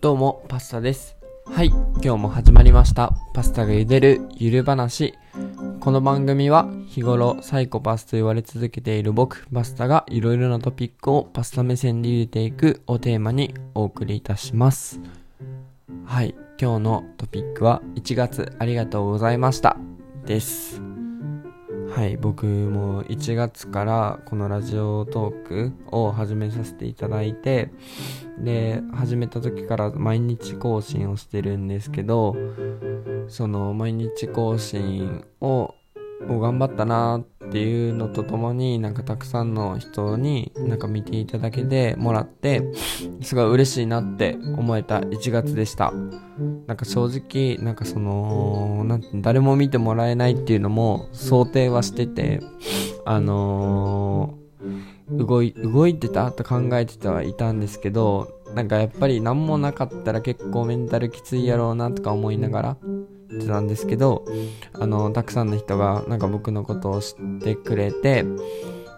どうも、パスタです。はい、今日も始まりました。パスタが茹でるゆる話。この番組は日頃サイコパスと言われ続けている僕、パスタがいろいろなトピックをパスタ目線で茹でていくをテーマにお送りいたします。はい、今日のトピックは1月ありがとうございましたです。はい、僕も1月からこのラジオトークを始めさせていただいて、で、始めた時から毎日更新をしてるんですけど、その毎日更新をを頑張ったなってていうのとともになんかたくさんの人になんか見ていただけてもらってすごい嬉しいなって思えた1月でした。なんか正直なんかそのなんて誰も見てもらえないっていうのも想定はしててあのー動い動いてた？と考えてはいたんですけどなんかやっぱり何もなかったら結構メンタルきついやろうなとか思いながらってたんですけどあのたくさんの人がなんか僕のことを知ってくれて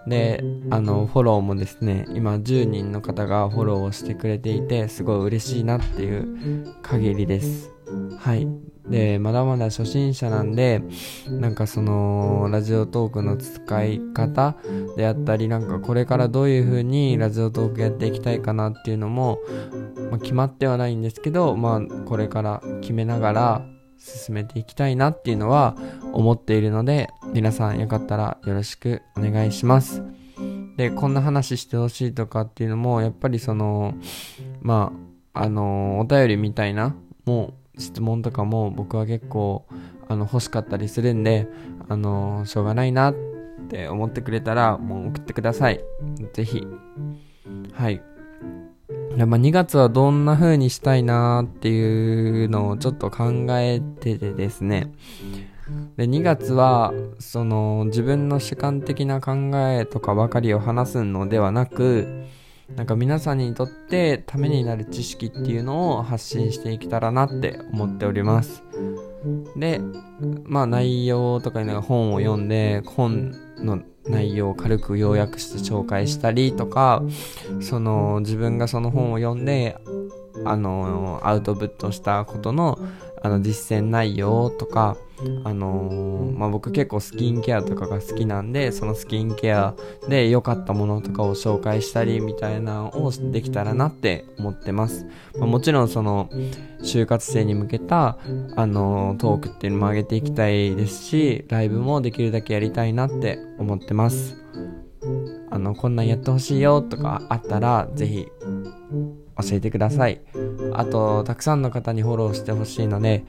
であのフォローもですね今10人の方がフォローをしてくれていてすごい嬉しいなっていう限りです。はい。でまだまだ初心者なんでなんかそのラジオトークの使い方であったりなんかこれからどういう風にラジオトークやっていきたいかなっていうのも、まあ、決まってはないんですけどまあこれから決めながら進めていきたいなっていうのは思っているので皆さんよかったらよろしくお願いします。でこんな話してほしいとかっていうのもやっぱりそのまああのお便りみたいなもう質問とかも僕は結構あの欲しかったりするんであのしょうがないなって思ってくれたらもう送ってください。ぜひ。はい。まあ、2月はどんな風にしたいなっていうのをちょっと考えててですね。で2月はその自分の主観的な考えとかばかりを話すのではなくなんか皆さんにとってためになる知識っていうのを発信していけたらなって思っております。でまあ内容とかいうのが本を読んで本の内容を軽く要約して紹介したりとかその自分がその本を読んであのアウトプットしたことのあの実践内容とかあのまあ、僕結構スキンケアとかが好きなんでそのスキンケアで良かったものとかを紹介したりみたいなのをできたらなって思ってます、まあ、もちろんその就活生に向けたあのトークっていうのも上げていきたいですしライブもできるだけやりたいなって思ってます。あのこんなんやってほしいよとかあったらぜひ教えてくださいあとたくさんの方にフォローしてほしいので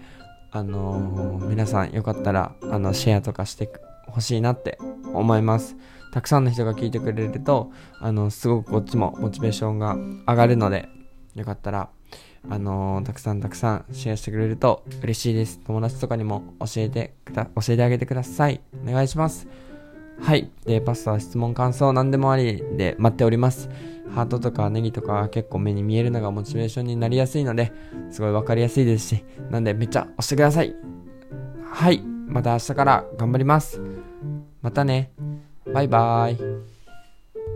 あのー、皆さんよかったらあのシェアとかしてほしいなって思います。たくさんの人が聞いてくれるとあのすごくこっちもモチベーションが上がるのでよかったらあのー、たくさんたくさんシェアしてくれると嬉しいです。友達とかにも教えてくだ教えてあげてください。お願いします。はいでパスタは質問感想何でもありで待っておりますハートとかネギとか結構目に見えるのがモチベーションになりやすいので、すごいわかりやすいですし、なんでめっちゃ押してください。はい。また明日から頑張ります。またね。バイバーイ。